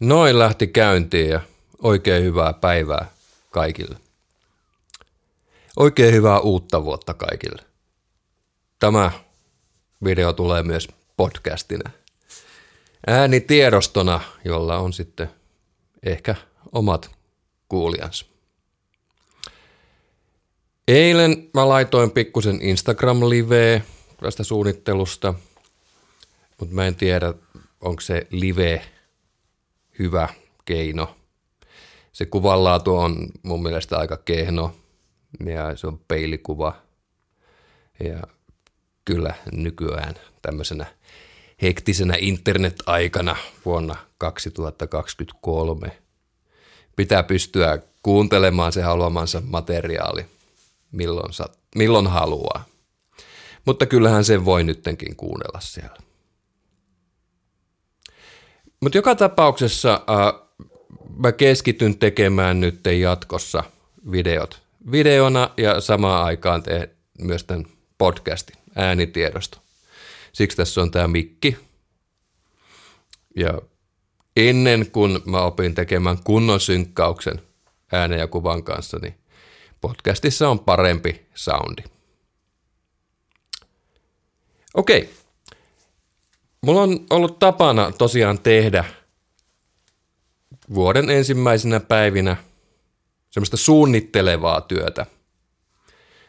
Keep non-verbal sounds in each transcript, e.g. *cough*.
Noin lähti käyntiin ja oikein hyvää päivää kaikille. Oikein hyvää uutta vuotta kaikille. Tämä video tulee myös podcastina. Äänitiedostona, jolla on sitten ehkä omat kuulijansa. Eilen mä laitoin pikkusen Instagram-liveä tästä suunnittelusta, mutta mä en tiedä, onko se live hyvä keino. Se kuvanlaatu on mun mielestä aika kehno ja se on peilikuva. Ja kyllä nykyään tämmöisenä hektisenä internet-aikana vuonna 2023 pitää pystyä kuuntelemaan se haluamansa materiaali milloin, sa, milloin haluaa. Mutta kyllähän sen voi nyttenkin kuunnella siellä. Mutta joka tapauksessa äh, mä keskityn tekemään nyt jatkossa videot videona ja samaan aikaan teen myös tämän podcastin äänitiedosto. Siksi tässä on tämä mikki. Ja ennen kuin mä opin tekemään kunnon synkkauksen äänen ja kuvan kanssa, niin podcastissa on parempi soundi. Okei. Mulla on ollut tapana tosiaan tehdä vuoden ensimmäisenä päivinä semmoista suunnittelevaa työtä.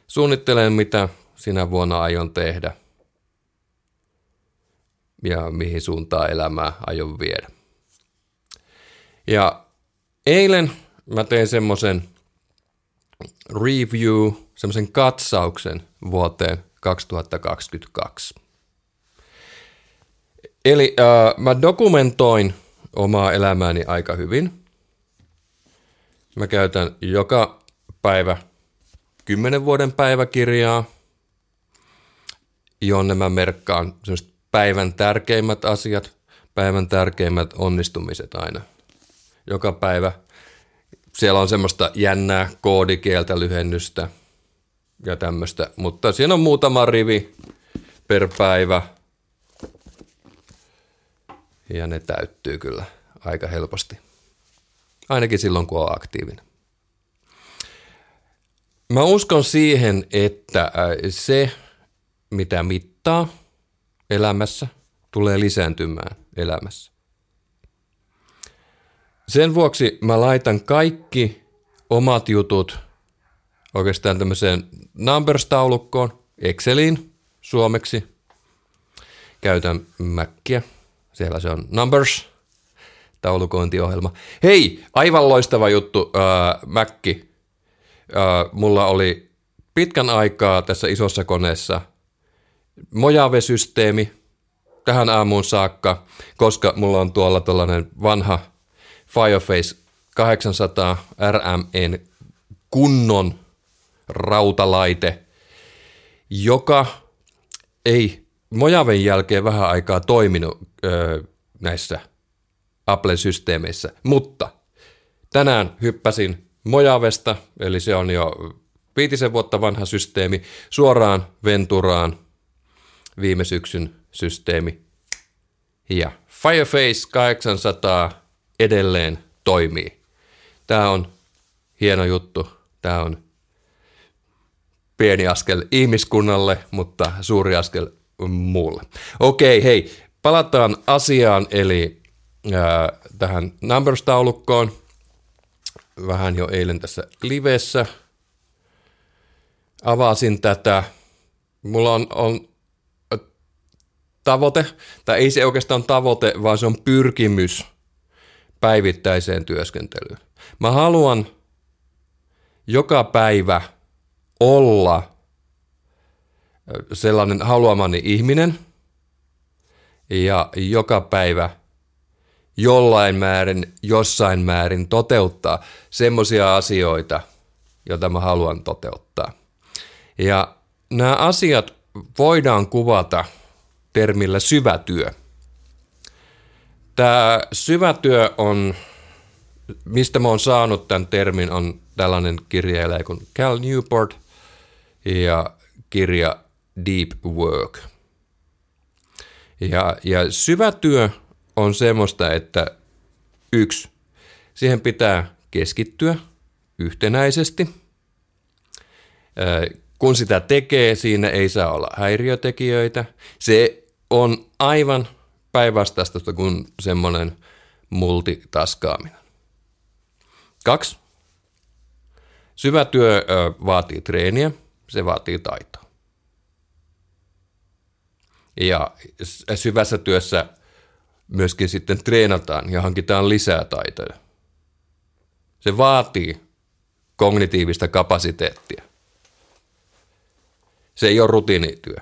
Suunnittelen, mitä sinä vuonna aion tehdä ja mihin suuntaan elämää aion viedä. Ja eilen mä tein semmoisen review, semmoisen katsauksen vuoteen 2022. Eli äh, mä dokumentoin omaa elämääni aika hyvin. Mä käytän joka päivä 10 vuoden päiväkirjaa, jonne mä merkkaan päivän tärkeimmät asiat, päivän tärkeimmät onnistumiset aina. Joka päivä siellä on semmoista jännää koodikieltä, lyhennystä ja tämmöistä, mutta siinä on muutama rivi per päivä ja ne täyttyy kyllä aika helposti. Ainakin silloin, kun on aktiivinen. Mä uskon siihen, että se, mitä mittaa elämässä, tulee lisääntymään elämässä. Sen vuoksi mä laitan kaikki omat jutut oikeastaan tämmöiseen numbers-taulukkoon, Exceliin suomeksi. Käytän Mäkkiä. Siellä se on numbers, taulukointiohjelma. Hei, aivan loistava juttu, äh, Mäkki. Äh, mulla oli pitkän aikaa tässä isossa koneessa Mojave-systeemi tähän aamuun saakka, koska mulla on tuolla tällainen vanha Fireface 800 RMN kunnon rautalaite, joka ei Mojaven jälkeen vähän aikaa toiminut öö, näissä Apple-systeemeissä, mutta tänään hyppäsin Mojavesta, eli se on jo viitisen vuotta vanha systeemi, suoraan Venturaan viime syksyn systeemi. Ja Fireface 800 edelleen toimii. Tämä on hieno juttu. Tämä on pieni askel ihmiskunnalle, mutta suuri askel muulle. Okei, hei, palataan asiaan, eli ää, tähän numbers-taulukkoon. Vähän jo eilen tässä livessä avasin tätä. Mulla on, on tavoite, tai ei se oikeastaan tavoite, vaan se on pyrkimys – päivittäiseen työskentelyyn. Mä haluan joka päivä olla sellainen haluamani ihminen ja joka päivä jollain määrin, jossain määrin toteuttaa semmoisia asioita, joita mä haluan toteuttaa. Ja nämä asiat voidaan kuvata termillä syvätyö. Tämä syvätyö on, mistä mä oon saanut tämän termin, on tällainen kirjailija kuin Cal Newport ja kirja Deep Work. Ja, ja syvätyö on semmoista, että Yksi. Siihen pitää keskittyä yhtenäisesti. Kun sitä tekee, siinä ei saa olla häiriötekijöitä. Se on aivan päinvastaista kuin semmoinen multitaskaaminen. Kaksi. Syvä työ vaatii treeniä, se vaatii taitoa. Ja syvässä työssä myöskin sitten treenataan ja hankitaan lisää taitoja. Se vaatii kognitiivista kapasiteettia. Se ei ole rutiinityö.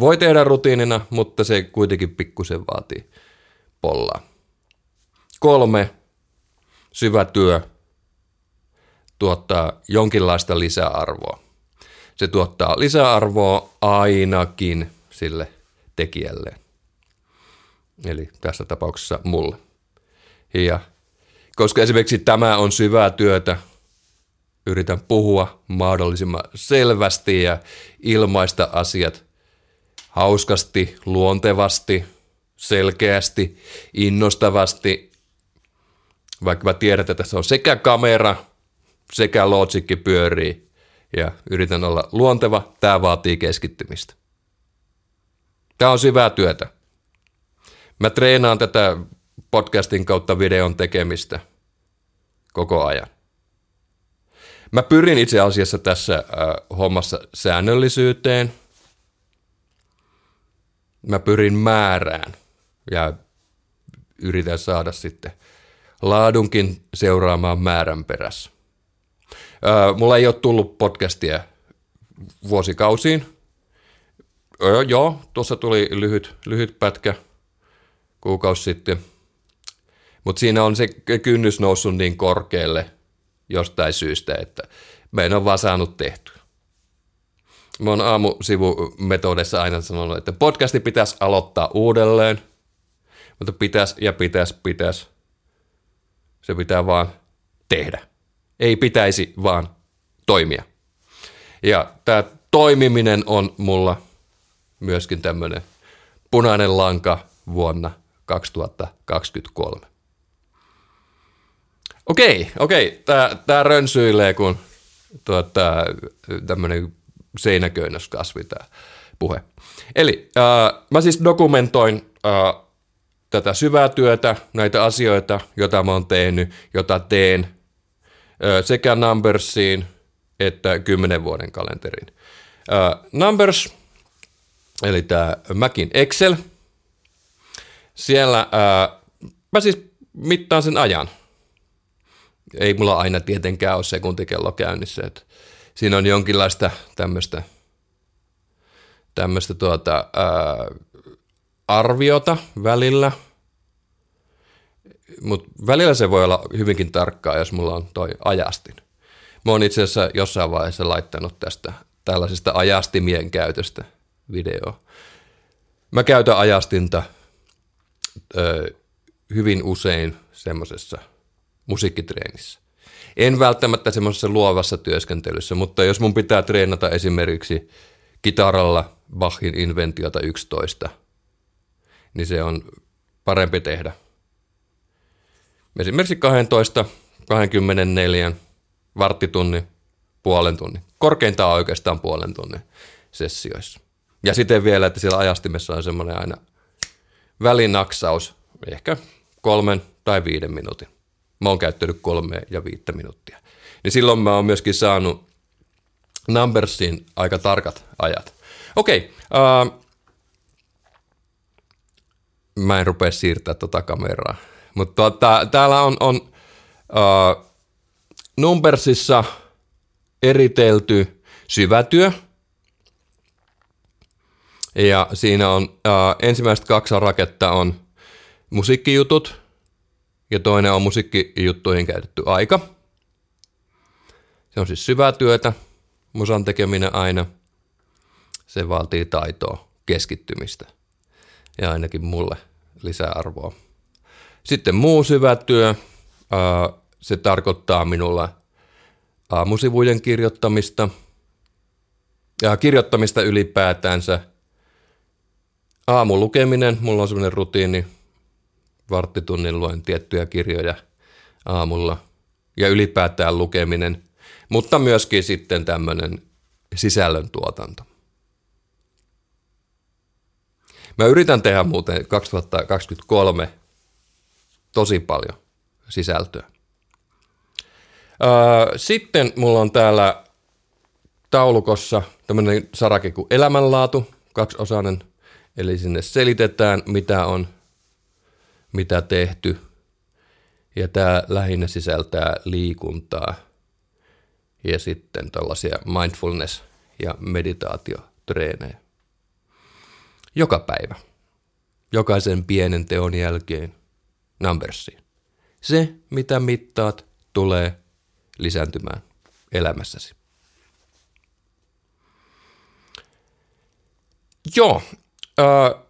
Voi tehdä rutiinina, mutta se kuitenkin pikkusen vaatii pollaa. Kolme, syvä työ tuottaa jonkinlaista lisäarvoa. Se tuottaa lisäarvoa ainakin sille tekijälle. Eli tässä tapauksessa mulle. Ja koska esimerkiksi tämä on syvää työtä, yritän puhua mahdollisimman selvästi ja ilmaista asiat hauskasti, luontevasti, selkeästi, innostavasti. Vaikka mä tiedän, että tässä on sekä kamera, sekä logikki pyörii ja yritän olla luonteva, tämä vaatii keskittymistä. Tämä on syvää työtä. Mä treenaan tätä podcastin kautta videon tekemistä koko ajan. Mä pyrin itse asiassa tässä äh, hommassa säännöllisyyteen. Mä pyrin määrään ja yritän saada sitten laadunkin seuraamaan määrän perässä. Äh, mulla ei ole tullut podcastia vuosikausiin. Öö, joo, tuossa tuli lyhyt, lyhyt pätkä kuukausi sitten. Mutta siinä on se kynnys noussut niin korkealle jostain syystä, että me en ole vaan saanut tehtyä. Mä oon aamusivumetodessa aina sanonut, että podcasti pitäisi aloittaa uudelleen, mutta pitäisi ja pitäisi, pitäisi. Se pitää vaan tehdä. Ei pitäisi vaan toimia. Ja tämä toimiminen on mulla myöskin tämmöinen punainen lanka vuonna 2023. Okei, okei. Tämä, tämä rönsyilee, kun tuota, tämmöinen seinäköynnöskasvi tämä puhe. Eli äh, mä siis dokumentoin äh, tätä syvää työtä, näitä asioita, joita mä oon tehnyt, jota teen äh, sekä Numbersiin että 10 vuoden kalenteriin. Äh, numbers, eli tämä Macin Excel, siellä äh, mä siis mittaan sen ajan ei mulla aina tietenkään ole sekuntikello käynnissä. Että siinä on jonkinlaista tämmöistä tämmöistä tuota, ää, arviota välillä, mutta välillä se voi olla hyvinkin tarkkaa, jos mulla on toi ajastin. Mä oon itse asiassa jossain vaiheessa laittanut tästä tällaisesta ajastimien käytöstä videoa. Mä käytän ajastinta ö, hyvin usein semmoisessa – musiikkitreenissä. En välttämättä semmoisessa luovassa työskentelyssä, mutta jos mun pitää treenata esimerkiksi kitaralla Bachin inventiota 11, niin se on parempi tehdä. Esimerkiksi 12, 24, varttitunnin, puolen tunnin. Korkeintaan oikeastaan puolen tunnin sessioissa. Ja sitten vielä, että siellä ajastimessa on semmoinen aina välinaksaus, ehkä kolmen tai viiden minuutin. Mä oon käyttänyt kolme ja viittä minuuttia. Niin silloin mä oon myöskin saanut Numbersiin aika tarkat ajat. Okei, okay, uh, mä en rupea siirtää tota kameraa. Mutta tuota, täällä on, on uh, Numbersissa eritelty syvätyö. Ja siinä on uh, ensimmäiset kaksi raketta on musiikkijutut – ja toinen on musiikkijuttuihin käytetty aika. Se on siis syvää työtä, musan tekeminen aina. Se vaatii taitoa, keskittymistä ja ainakin mulle lisäarvoa. Sitten muu syvä työ, se tarkoittaa minulla aamusivujen kirjoittamista ja kirjoittamista ylipäätänsä. Aamulukeminen, mulla on sellainen rutiini, varttitunnin luen tiettyjä kirjoja aamulla ja ylipäätään lukeminen, mutta myöskin sitten tämmöinen sisällöntuotanto. Mä yritän tehdä muuten 2023 tosi paljon sisältöä. Sitten mulla on täällä taulukossa tämmöinen sarake kuin elämänlaatu, kaksiosainen, eli sinne selitetään, mitä on, mitä tehty, ja tämä lähinnä sisältää liikuntaa ja sitten tällaisia mindfulness- ja meditaatiotreenejä. Joka päivä, jokaisen pienen teon jälkeen, numbersiin. Se, mitä mittaat, tulee lisääntymään elämässäsi. Joo. Äh,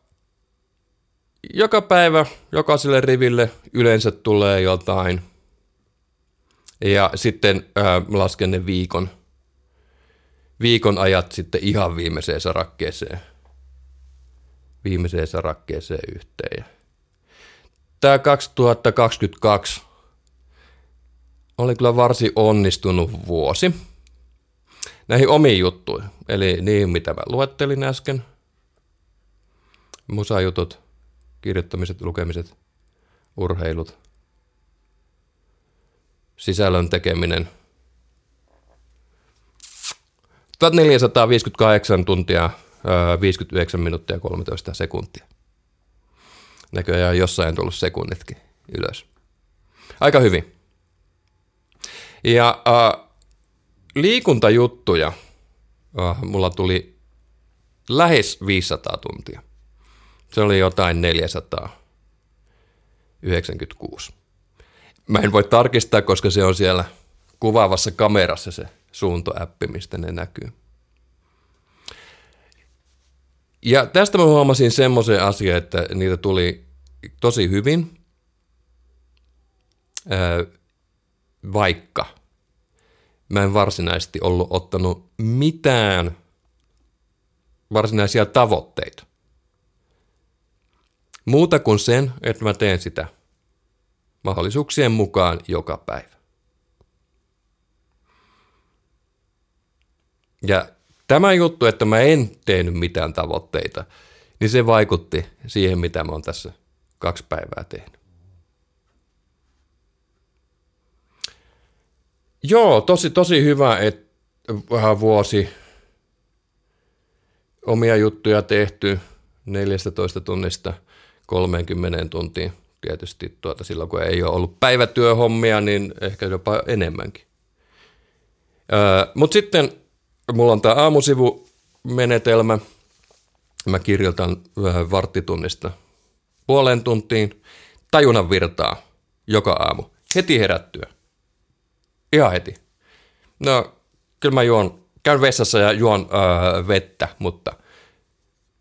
joka päivä, jokaiselle riville yleensä tulee jotain. Ja sitten äh, lasken ne viikon, viikon ajat sitten ihan viimeiseen sarakkeeseen. Viimeiseen sarakkeeseen yhteen. Tämä 2022 oli kyllä varsin onnistunut vuosi näihin omiin juttuihin. Eli niin, mitä mä luettelin äsken. Musajutut, kirjoittamiset, lukemiset, urheilut, sisällön tekeminen. 1458 tuntia, 59 minuuttia ja 13 sekuntia. Näköjään jossain tullut sekunnitkin ylös. Aika hyvin. Ja äh, liikuntajuttuja äh, mulla tuli lähes 500 tuntia. Se oli jotain 496. Mä en voi tarkistaa, koska se on siellä kuvaavassa kamerassa se suuntoäppi, mistä ne näkyy. Ja tästä mä huomasin semmoisen asian, että niitä tuli tosi hyvin, vaikka mä en varsinaisesti ollut ottanut mitään varsinaisia tavoitteita. Muuta kuin sen, että mä teen sitä mahdollisuuksien mukaan joka päivä. Ja tämä juttu, että mä en tehnyt mitään tavoitteita, niin se vaikutti siihen, mitä mä oon tässä kaksi päivää tehnyt. Joo, tosi, tosi hyvä, että vähän vuosi omia juttuja tehty 14 tunnista 30 tuntiin. Tietysti tuota, silloin, kun ei ole ollut päivätyöhommia, niin ehkä jopa enemmänkin. Öö, Mutta sitten mulla on tämä aamusivumenetelmä. Mä kirjoitan vähän varttitunnista puoleen tuntiin tajunnan virtaa joka aamu. Heti herättyä. Ihan heti. No, kyllä mä juon, käyn vessassa ja juon öö, vettä, mutta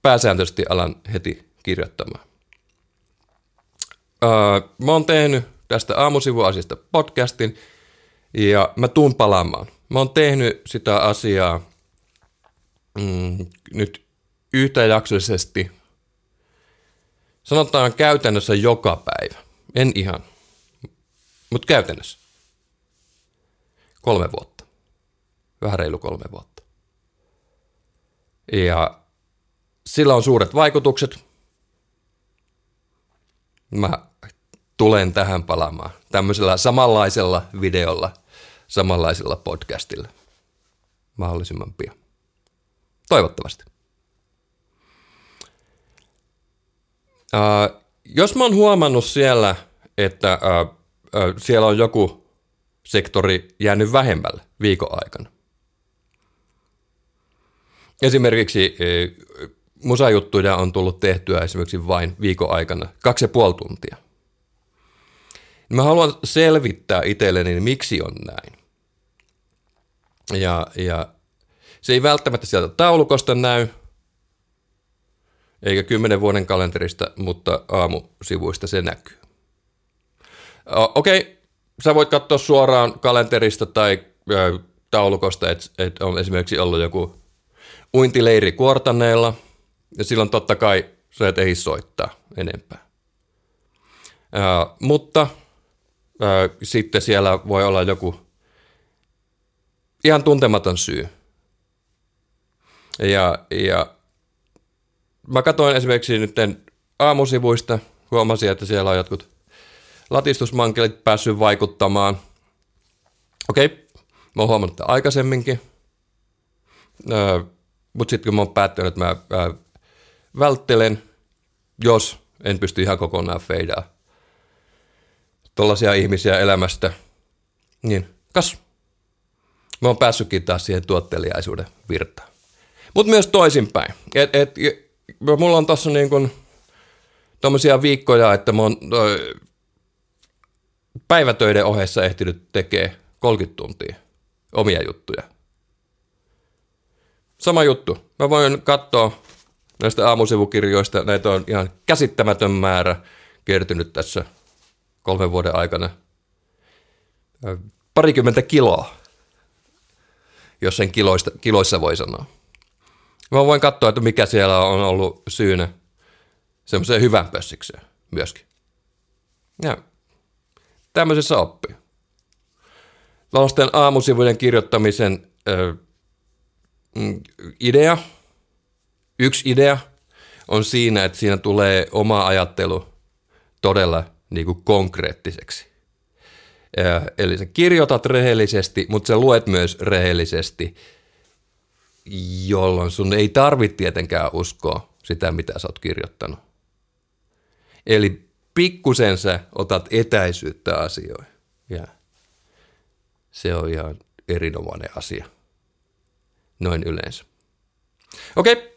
pääsääntöisesti alan heti kirjoittamaan. Öö, mä oon tehnyt tästä aamusivuasiasta podcastin ja mä tuun palaamaan. Mä oon tehnyt sitä asiaa mm, nyt yhtäjaksoisesti, sanotaan käytännössä joka päivä. En ihan, mutta käytännössä. Kolme vuotta. Vähän reilu kolme vuotta. Ja sillä on suuret vaikutukset. Mä tulen tähän palaamaan tämmöisellä samanlaisella videolla, samanlaisella podcastilla mahdollisimman pian. Toivottavasti. Uh, jos mä oon huomannut siellä, että uh, uh, siellä on joku sektori jäänyt vähemmälle viikon aikana. Esimerkiksi musajuttuja on tullut tehtyä esimerkiksi vain viikon aikana, kaksi ja puoli tuntia. Mä haluan selvittää itselleni, miksi on näin. Ja, ja se ei välttämättä sieltä taulukosta näy, eikä kymmenen vuoden kalenterista, mutta aamusivuista se näkyy. Okei, okay, sä voit katsoa suoraan kalenterista tai ö, taulukosta, että et on esimerkiksi ollut joku uintileiri kuortaneella, ja silloin totta kai sä et ehdi soittaa enempää. Ö, mutta Ö, sitten siellä voi olla joku ihan tuntematon syy. Ja, ja mä katsoin esimerkiksi nyt aamusivuista, huomasin, että siellä on jotkut latistusmankelit päässyt vaikuttamaan. Okei, mä oon huomannut että aikaisemminkin, öö, mutta sitten kun mä oon päättänyt, että mä ää, välttelen, jos en pysty ihan kokonaan feidaa tuollaisia ihmisiä elämästä, niin kas, mä oon päässytkin taas siihen tuotteliaisuuden virtaan. Mutta myös toisinpäin. Et, et, mulla on tossa niin kun tommosia viikkoja, että mä oon päivätöiden ohessa ehtinyt tekee 30 tuntia omia juttuja. Sama juttu. Mä voin katsoa näistä aamusivukirjoista, näitä on ihan käsittämätön määrä kertynyt tässä kolmen vuoden aikana. Parikymmentä kiloa, jos sen kiloista, kiloissa voi sanoa. Mä voin katsoa, että mikä siellä on ollut syynä semmoiseen hyvän pössikseen myöskin. Ja tämmöisessä oppii. Tällaisten aamusivujen kirjoittamisen ö, mm, idea, yksi idea on siinä, että siinä tulee oma ajattelu todella niin kuin konkreettiseksi. Eli sä kirjoitat rehellisesti, mutta sä luet myös rehellisesti, jolloin sun ei tarvitse tietenkään uskoa sitä, mitä sä oot kirjoittanut. Eli pikkusen sä otat etäisyyttä asioihin. Ja se on ihan erinomainen asia. Noin yleensä. Okei. Okay.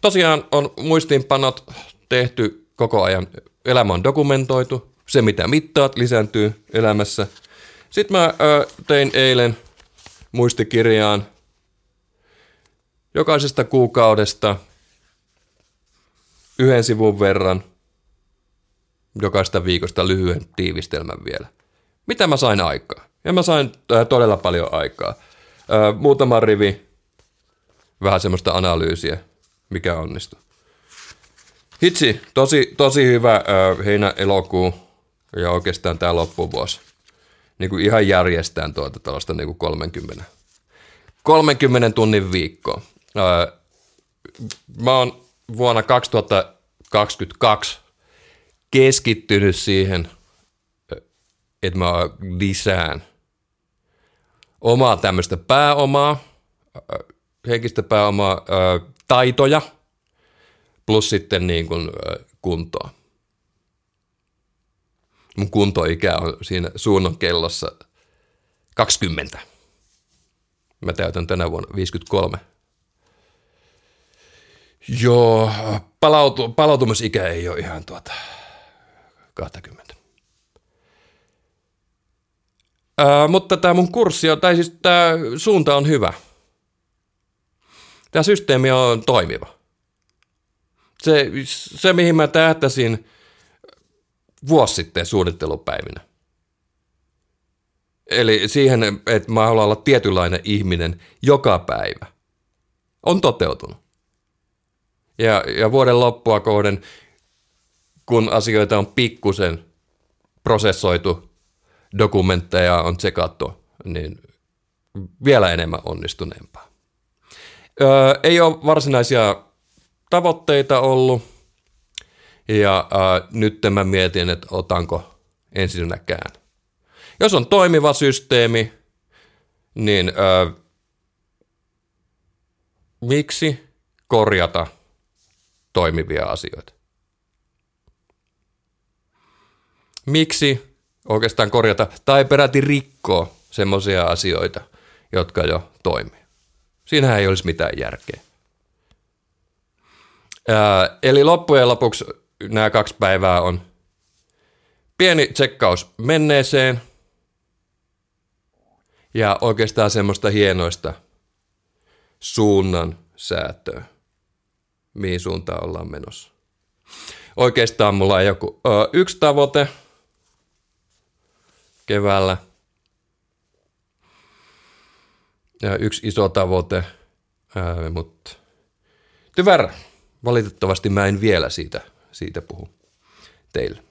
Tosiaan on muistiinpanot tehty koko ajan. Elämä on dokumentoitu. Se, mitä mittaat, lisääntyy elämässä. Sitten mä tein eilen muistikirjaan jokaisesta kuukaudesta yhden sivun verran jokaista viikosta lyhyen tiivistelmän vielä. Mitä mä sain aikaa? Ja mä sain todella paljon aikaa. Äh, muutama rivi, vähän semmoista analyysiä, mikä onnistui. Hitsi, tosi, tosi hyvä heinä-elokuu ja oikeastaan tämä loppuvuosi. Niin kuin ihan järjestään tuota tällaista niin kuin 30, 30 tunnin viikkoa. Äh, mä oon vuonna 2022 keskittynyt siihen, että mä lisään omaa tämmöistä pääomaa, henkistä pääomaa, taitoja plus sitten niin kuin kuntoa. Mun kuntoikä on siinä suunnan kellossa 20. Mä täytän tänä vuonna 53. Joo, palautu, palautumisikä ei ole ihan tuota 20. Ää, mutta tämä mun kurssi tai siis tämä suunta on hyvä. Tämä systeemi on toimiva. Se, se mihin mä tähtäsin vuosi sitten suunnittelupäivinä. Eli siihen, että mä haluan olla tietynlainen ihminen joka päivä, on toteutunut. Ja, ja vuoden loppua kohden, kun asioita on pikkusen prosessoitu, dokumentteja on tsekattu, niin vielä enemmän onnistuneempaa. Öö, ei ole varsinaisia tavoitteita ollut, ja öö, nyt mä mietin, että otanko ensinnäkään. Jos on toimiva systeemi, niin öö, miksi korjata – toimivia asioita. Miksi oikeastaan korjata tai peräti rikkoa semmoisia asioita, jotka jo toimii? Siinähän ei olisi mitään järkeä. Ää, eli loppujen lopuksi nämä kaksi päivää on pieni tsekkaus menneeseen ja oikeastaan semmoista hienoista suunnan säätöä mihin suuntaan ollaan menossa. Oikeastaan mulla on joku ö, yksi tavoite keväällä. Ja yksi iso tavoite, ää, mutta tyvärä. Valitettavasti mä en vielä siitä, siitä puhu teille.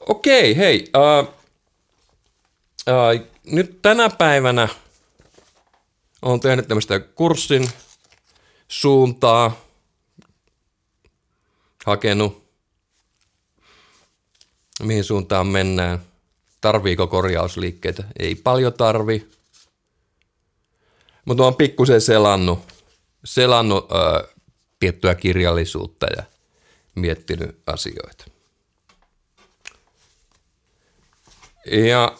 okei, hei. Uh, uh, nyt tänä päivänä olen tehnyt tämmöistä kurssin suuntaa, hakenut, mihin suuntaan mennään. Tarviiko korjausliikkeitä? Ei paljon tarvi. Mutta olen pikkusen selannut, selannut ää, tiettyä kirjallisuutta ja miettinyt asioita. Ja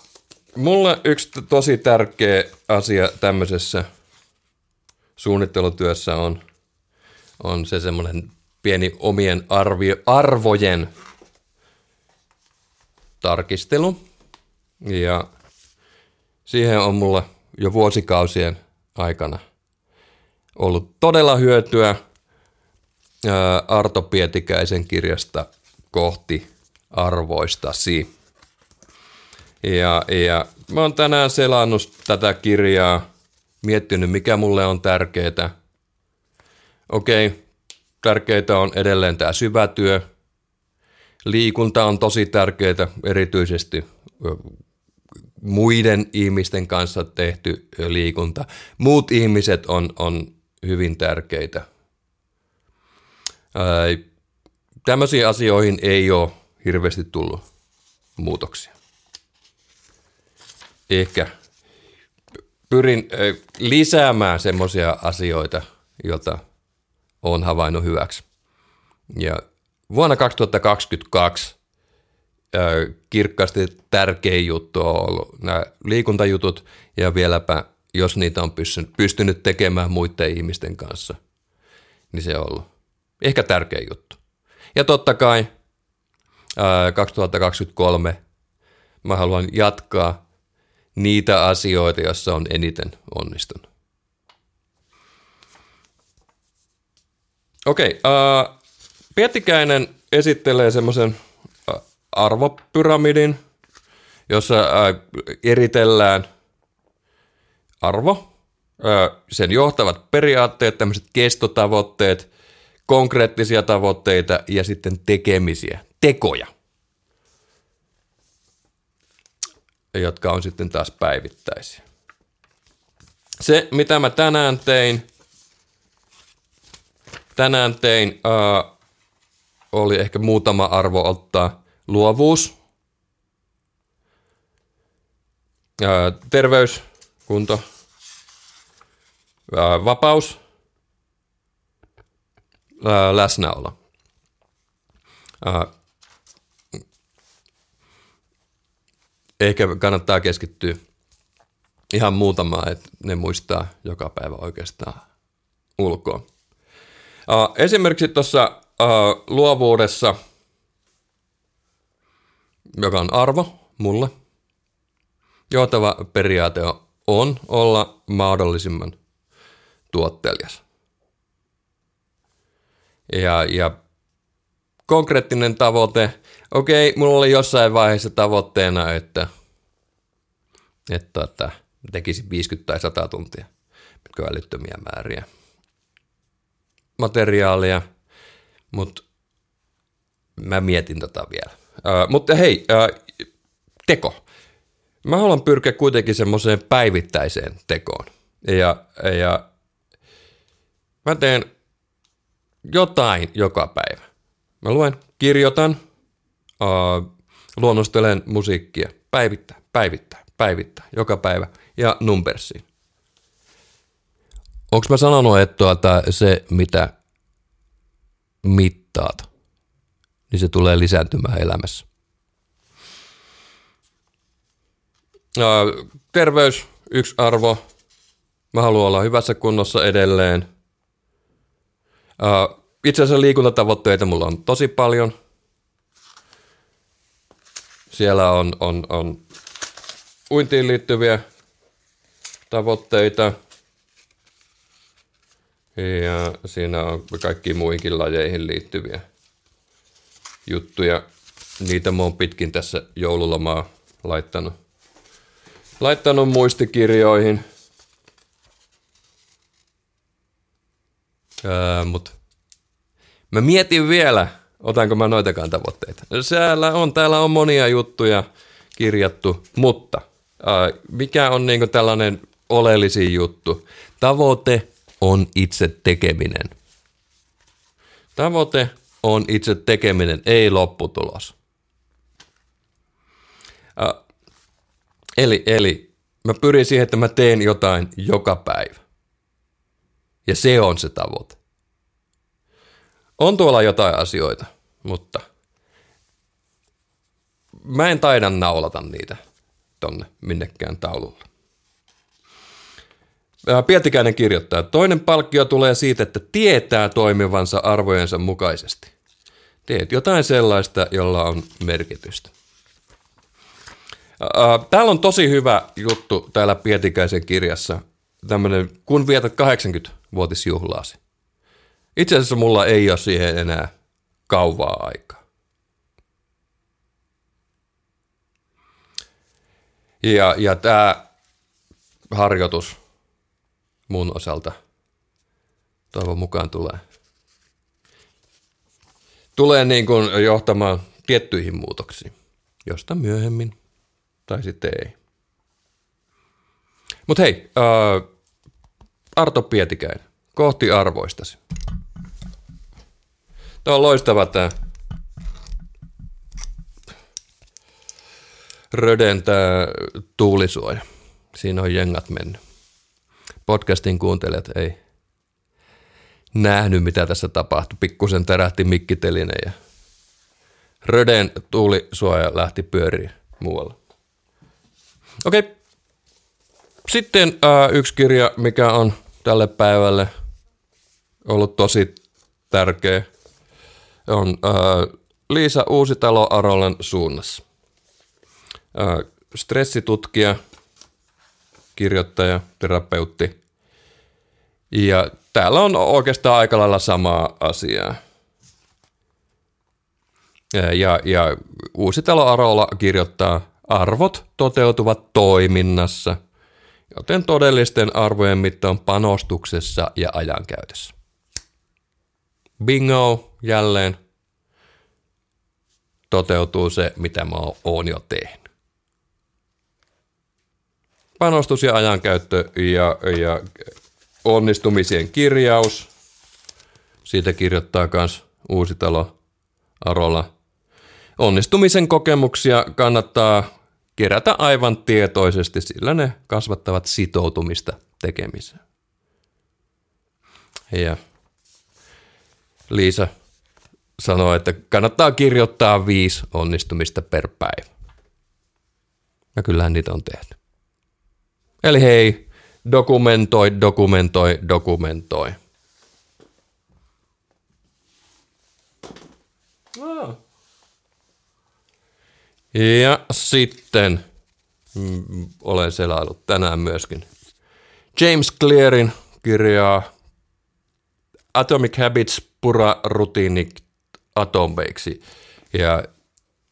mulle yksi tosi tärkeä asia tämmöisessä suunnittelutyössä on, on se semmoinen pieni omien arvio, arvojen tarkistelu. Ja siihen on mulla jo vuosikausien aikana ollut todella hyötyä Arto Pietikäisen kirjasta kohti arvoistasi. Ja, ja mä oon tänään selannut tätä kirjaa, miettinyt mikä mulle on tärkeää. Okei, tärkeää on edelleen tämä syvätyö. Liikunta on tosi tärkeää, erityisesti muiden ihmisten kanssa tehty liikunta. Muut ihmiset on, on hyvin tärkeitä. tämmöisiin asioihin ei ole hirveästi tullut muutoksia. Ehkä pyrin lisäämään semmoisia asioita, joita olen havainnut hyväksi. Ja vuonna 2022 kirkkaasti tärkein juttu on ollut nämä liikuntajutut ja vieläpä, jos niitä on pystynyt tekemään muiden ihmisten kanssa, niin se on ollut ehkä tärkein juttu. Ja totta kai 2023 mä haluan jatkaa niitä asioita, joissa on eniten onnistunut. Okei, uh, Pietikäinen esittelee semmoisen arvopyramidin, jossa äh, eritellään arvo, äh, sen johtavat periaatteet, tämmöiset kestotavoitteet, konkreettisia tavoitteita ja sitten tekemisiä, tekoja, jotka on sitten taas päivittäisiä. Se, mitä mä tänään tein, tänään tein, äh, oli ehkä muutama arvo ottaa luovuus, terveys, kunto, vapaus, läsnäolo. Ehkä kannattaa keskittyä ihan muutamaan, että ne muistaa joka päivä oikeastaan ulkoa. Esimerkiksi tuossa luovuudessa – joka on arvo mulle. Johtava periaate on olla mahdollisimman tuottelias. Ja, ja konkreettinen tavoite, okei, mulla oli jossain vaiheessa tavoitteena, että, että, että tekisin 50 tai 100 tuntia, mitkä on älyttömiä määriä materiaalia, mutta mä mietin tota vielä. Uh, mutta hei, uh, teko. Mä haluan pyrkiä kuitenkin semmoiseen päivittäiseen tekoon. Ja, ja mä teen jotain joka päivä. Mä luen, kirjoitan, uh, luonnostelen musiikkia päivittäin, päivittäin, päivittäin, joka päivä ja numbersiin. Onko mä sanonut, että tuota, se mitä mittaat niin se tulee lisääntymään elämässä. Terveys, yksi arvo. Mä haluan olla hyvässä kunnossa edelleen. Itse asiassa liikuntatavoitteita mulla on tosi paljon. Siellä on, on, on uintiin liittyviä tavoitteita. Ja siinä on kaikki muihinkin lajeihin liittyviä juttuja. Niitä mä oon pitkin tässä joululomaa laittanut, laittanut muistikirjoihin. Ää, mut mä mietin vielä, Otanko mä noitakaan tavoitteita? Siellä on, täällä on monia juttuja kirjattu, mutta ää, mikä on niinku tällainen oleellisin juttu? Tavoite on itse tekeminen. Tavoite on itse tekeminen, ei lopputulos. Ää, eli, eli mä pyrin siihen, että mä teen jotain joka päivä. Ja se on se tavoite. On tuolla jotain asioita, mutta mä en taida naulata niitä tonne minnekään taululle. Pietikäinen kirjoittaa, että toinen palkkio tulee siitä, että tietää toimivansa arvojensa mukaisesti. Teet jotain sellaista, jolla on merkitystä. Täällä on tosi hyvä juttu täällä Pietikäisen kirjassa, tämmöinen, kun vietät 80-vuotisjuhlaasi. Itse asiassa mulla ei ole siihen enää kauvaa aikaa. Ja, ja tämä harjoitus mun osalta toivon mukaan tulee. Tulee niin kuin johtamaan tiettyihin muutoksiin, josta myöhemmin tai sitten ei. Mutta hei, äh, Arto Pietikäinen, kohti arvoistasi. Tämä on loistava tämä Röden tämä tuulisuoja. Siinä on jengat mennyt. Podcastin kuuntelijat ei nähnyt, mitä tässä tapahtui. Pikkusen tärähti mikkiteline ja Röden tuulisuoja lähti pyöriin muualla. Okei. Sitten äh, yksi kirja, mikä on tälle päivälle ollut tosi tärkeä – on äh, Liisa Uusitalo Arolan suunnassa. Äh, stressitutkija, kirjoittaja, terapeutti. Ja täällä on oikeastaan aika lailla samaa asiaa. Ja, ja Uusitalo Arola kirjoittaa, arvot toteutuvat toiminnassa, joten todellisten arvojen mitta on panostuksessa ja ajankäytössä. Bingo, jälleen toteutuu se, mitä mä oon jo tehnyt. Panostus ja ajankäyttö ja, ja onnistumisien kirjaus. Siitä kirjoittaa myös Uusitalo Arola. Onnistumisen kokemuksia kannattaa kerätä aivan tietoisesti, sillä ne kasvattavat sitoutumista tekemiseen. Ja Liisa sanoi, että kannattaa kirjoittaa viisi onnistumista per päivä. Ja kyllähän niitä on tehty. Eli hei, dokumentoi, dokumentoi, dokumentoi. Ja sitten mm, olen selailut tänään myöskin James Clearin kirjaa Atomic Habits pura rutiinit atomeiksi. Ja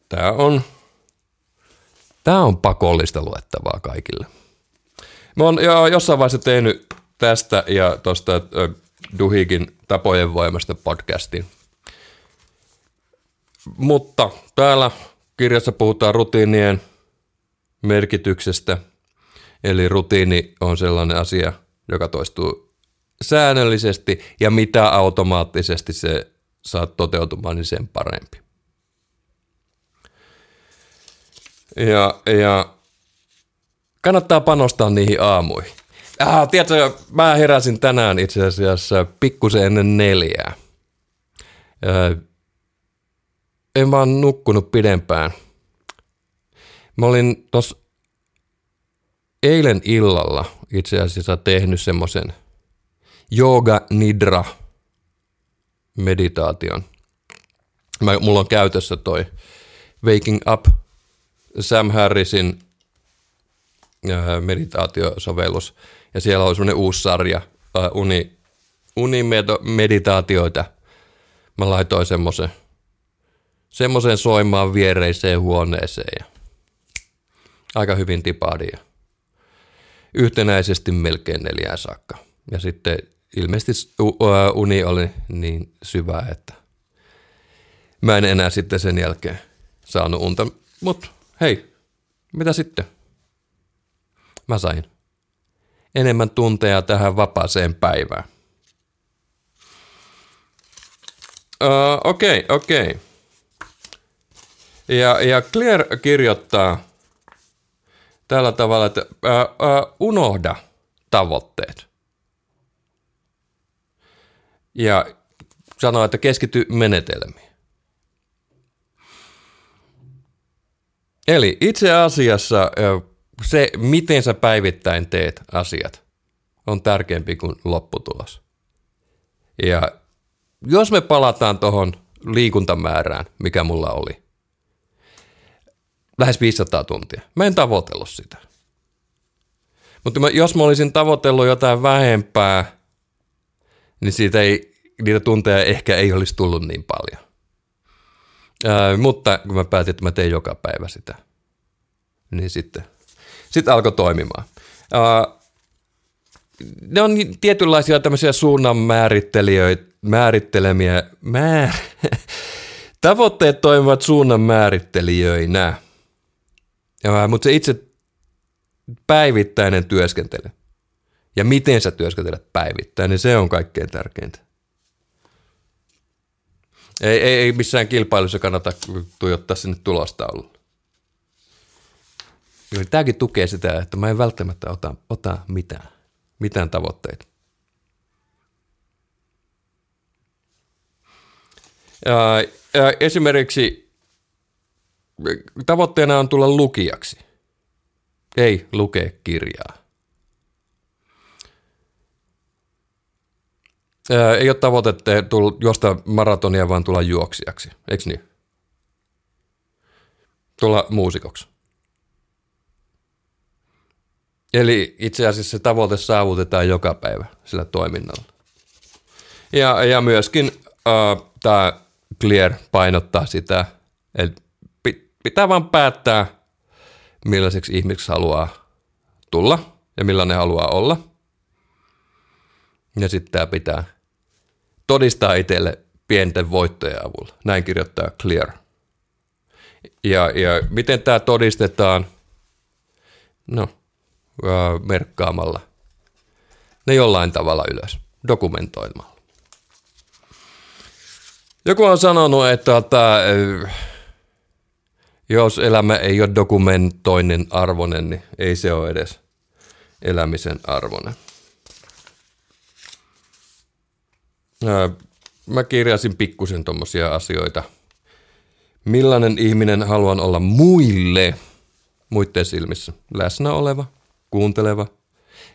tämä on, tämä on pakollista luettavaa kaikille. Mä oon jo jossain vaiheessa tehnyt tästä ja tuosta Duhikin tapojen voimasta podcastin. Mutta täällä kirjassa puhutaan rutiinien merkityksestä. Eli rutiini on sellainen asia, joka toistuu säännöllisesti ja mitä automaattisesti se saat toteutumaan, niin sen parempi. Ja, ja kannattaa panostaa niihin aamuihin. Ah, tiedätkö, mä heräsin tänään itse asiassa pikkusen ennen neljää. Ja en vaan nukkunut pidempään. Mä olin tos eilen illalla itse asiassa tehnyt semmoisen – Yoga Nidra meditaation. Mä, mulla on käytössä toi Waking Up Sam Harrisin meditaatiosovellus. Ja siellä on semmoinen uusi sarja äh, uni, unimeditaatioita. Mä laitoin semmoisen semmoisen soimaan viereiseen huoneeseen ja aika hyvin tipaadin ja yhtenäisesti melkein neljään saakka. Ja sitten ilmeisesti uni oli niin syvä, että mä en enää sitten sen jälkeen saanut unta. Mutta hei, mitä sitten? Mä sain enemmän tunteja tähän vapaaseen päivään. Okei, uh, okei. Okay, okay. Ja, ja Claire kirjoittaa tällä tavalla, että uh, uh, unohda tavoitteet. Ja sanoo, että keskity menetelmiin. Eli itse asiassa se, miten sä päivittäin teet asiat, on tärkeämpi kuin lopputulos. Ja jos me palataan tuohon liikuntamäärään, mikä mulla oli, lähes 500 tuntia. Mä en tavoitellut sitä. Mutta jos mä olisin tavoitellut jotain vähempää, niin siitä ei, niitä tunteja ehkä ei olisi tullut niin paljon. Ää, mutta kun mä päätin, että mä teen joka päivä sitä, niin sitten, sitten alkoi toimimaan. Ää, ne on tietynlaisia tämmöisiä suunnan määrittelemiä, määr, *laughs* tavoitteet toimivat suunnan määrittelijöinä, ja, mutta se itse päivittäinen työskentely ja miten sä työskentelet päivittäin, niin se on kaikkein tärkeintä. Ei, ei, ei missään kilpailussa kannata tuijottaa sinne tulostauluun. Tämäkin tukee sitä, että mä en välttämättä ota, ota mitään, mitään tavoitteita. Ja esimerkiksi tavoitteena on tulla lukijaksi. Ei lukea kirjaa. Ää, ei ole tavoitetta juosta maratonia, vaan tulla juoksijaksi. Eikö niin? Tulla muusikoksi. Eli itse asiassa se tavoite saavutetaan joka päivä sillä toiminnalla. Ja, ja myöskin äh, tämä Clear painottaa sitä, että pitää vaan päättää, millaiseksi ihmiseksi haluaa tulla ja millainen haluaa olla. Ja sitten tämä pitää todistaa itselle pienten voittojen avulla. Näin kirjoittaa Clear. Ja, ja miten tämä todistetaan? No, merkkaamalla ne jollain tavalla ylös, dokumentoimalla. Joku on sanonut, että, että jos elämä ei ole dokumentoinnin arvoinen, niin ei se ole edes elämisen arvoinen. Mä kirjasin pikkusen tuommoisia asioita. Millainen ihminen haluan olla muille, muiden silmissä? Läsnä oleva, kuunteleva,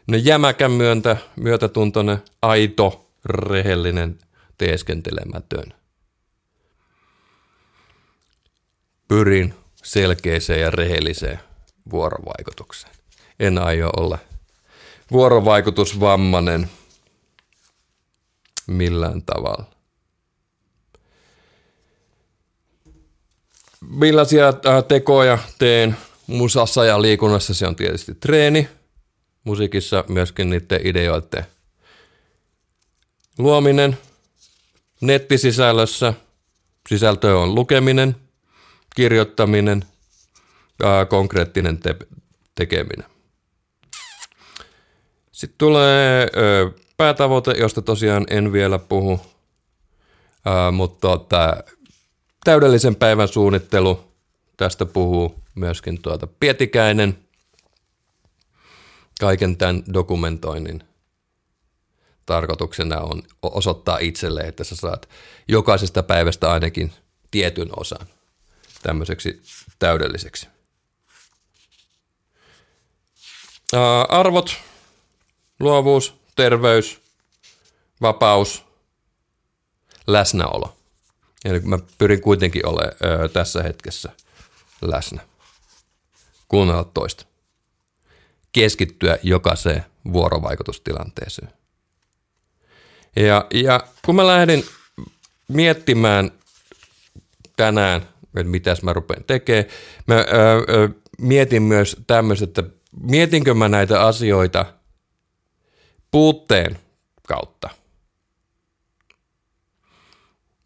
no jämäkän myöntä, myötätuntoinen, aito, rehellinen, teeskentelemätön. Pyrin selkeäseen ja rehelliseen vuorovaikutukseen. En aio olla vuorovaikutusvammainen millään tavalla. Millaisia äh, tekoja teen musassa ja liikunnassa? Se on tietysti treeni. Musiikissa myöskin niiden ideoiden luominen. Nettisisällössä sisältö on lukeminen, kirjoittaminen, ää, konkreettinen te- tekeminen. Sitten tulee ö, päätavoite, josta tosiaan en vielä puhu, ää, mutta tota, täydellisen päivän suunnittelu, tästä puhuu myöskin tuota Pietikäinen, kaiken tämän dokumentoinnin tarkoituksena on osoittaa itselle, että sä saat jokaisesta päivästä ainakin tietyn osan tämmöiseksi täydelliseksi. arvot, luovuus, terveys, vapaus, läsnäolo. Eli mä pyrin kuitenkin olemaan tässä hetkessä läsnä. Kuunnella toista. Keskittyä jokaiseen vuorovaikutustilanteeseen. Ja, ja kun mä lähdin miettimään tänään että mitäs mä rupean tekemään. Mä ö, ö, mietin myös tämmöistä, että mietinkö mä näitä asioita puutteen kautta.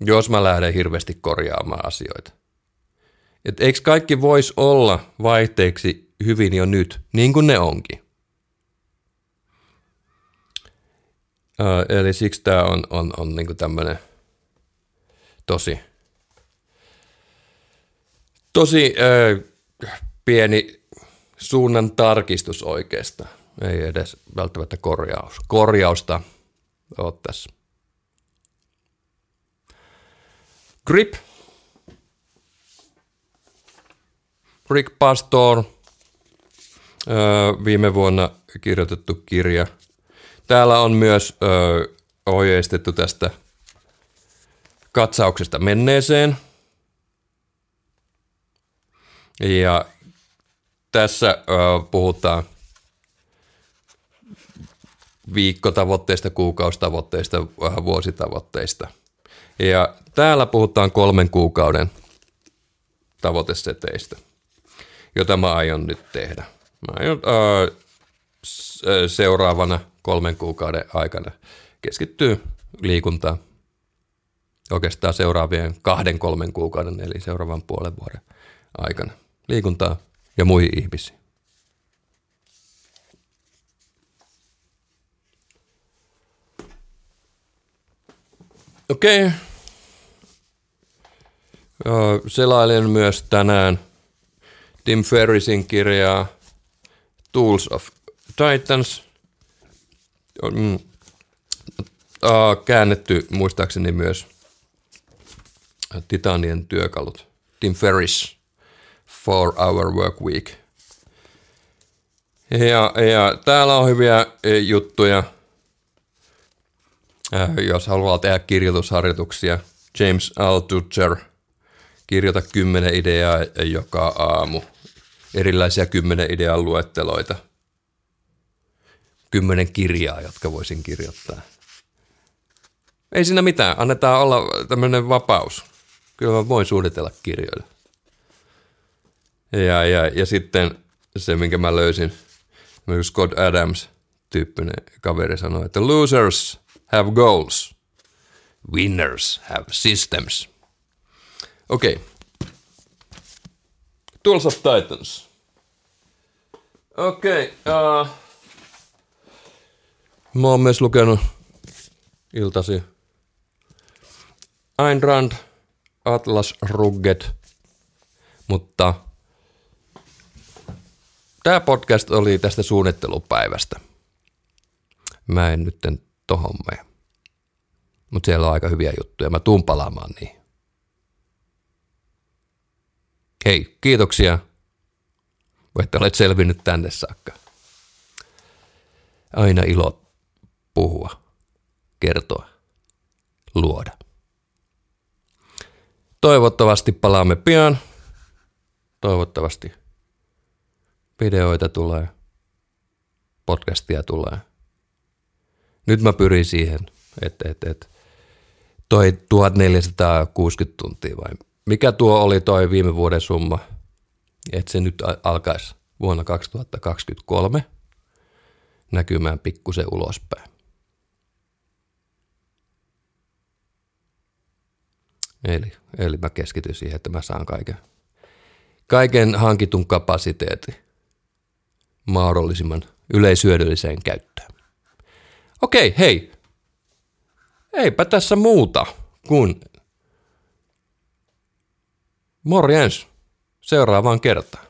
jos mä lähden hirveästi korjaamaan asioita. Et eikö kaikki voisi olla vaihteeksi hyvin jo nyt, niin kuin ne onkin? Ö, eli siksi tämä on, on, on niinku tämmöinen tosi, tosi ö, pieni suunnan tarkistus oikeastaan. Ei edes välttämättä korjaus. Korjausta oot tässä. Grip. Rick Pastor. Viime vuonna kirjoitettu kirja. Täällä on myös ohjeistettu tästä katsauksesta menneeseen. Ja tässä puhutaan viikkotavoitteista, kuukausitavoitteista, vuositavoitteista. Ja täällä puhutaan kolmen kuukauden tavoiteseteistä, jota mä aion nyt tehdä. Mä aion äh, seuraavana kolmen kuukauden aikana keskittyy liikuntaan. Oikeastaan seuraavien kahden kolmen kuukauden, eli seuraavan puolen vuoden aikana. Liikuntaa ja muihin ihmisiin. Okei. Okay. Selailen myös tänään Tim Ferrisin kirjaa Tools of Titans. Mm. Käännetty muistaakseni myös Titanien työkalut. Tim Ferris, Four Hour Work Week. Ja, ja täällä on hyviä e, juttuja – jos haluaa tehdä kirjoitusharjoituksia, James Altucher, kirjoita kymmenen ideaa joka aamu. Erilaisia kymmenen idean luetteloita. Kymmenen kirjaa, jotka voisin kirjoittaa. Ei siinä mitään, annetaan olla tämmöinen vapaus. Kyllä mä voin suunnitella kirjoille. Ja, ja, ja sitten se, minkä mä löysin, Scott Adams tyyppinen kaveri sanoi, että losers – have goals. Winners have systems. Okei. Okay. Tools of Titans. Okei. Okay, uh, mä oon myös lukenut iltasi Ayn Rand, Atlas Rugged, mutta tämä podcast oli tästä suunnittelupäivästä. Mä en nyt tohon mene. Mutta siellä on aika hyviä juttuja. Mä tuun palaamaan niin. Hei, kiitoksia. Että olet selvinnyt tänne saakka. Aina ilo puhua, kertoa, luoda. Toivottavasti palaamme pian. Toivottavasti videoita tulee, podcastia tulee – nyt mä pyrin siihen, että, että, että toi 1460 tuntia vai mikä tuo oli toi viime vuoden summa, että se nyt alkaisi vuonna 2023 näkymään pikkusen ulospäin. Eli, eli mä keskityn siihen, että mä saan kaiken, kaiken hankitun kapasiteetin mahdollisimman yleisyödylliseen käyttöön. Okei, hei. Eipä tässä muuta kuin morjens seuraavaan kertaan.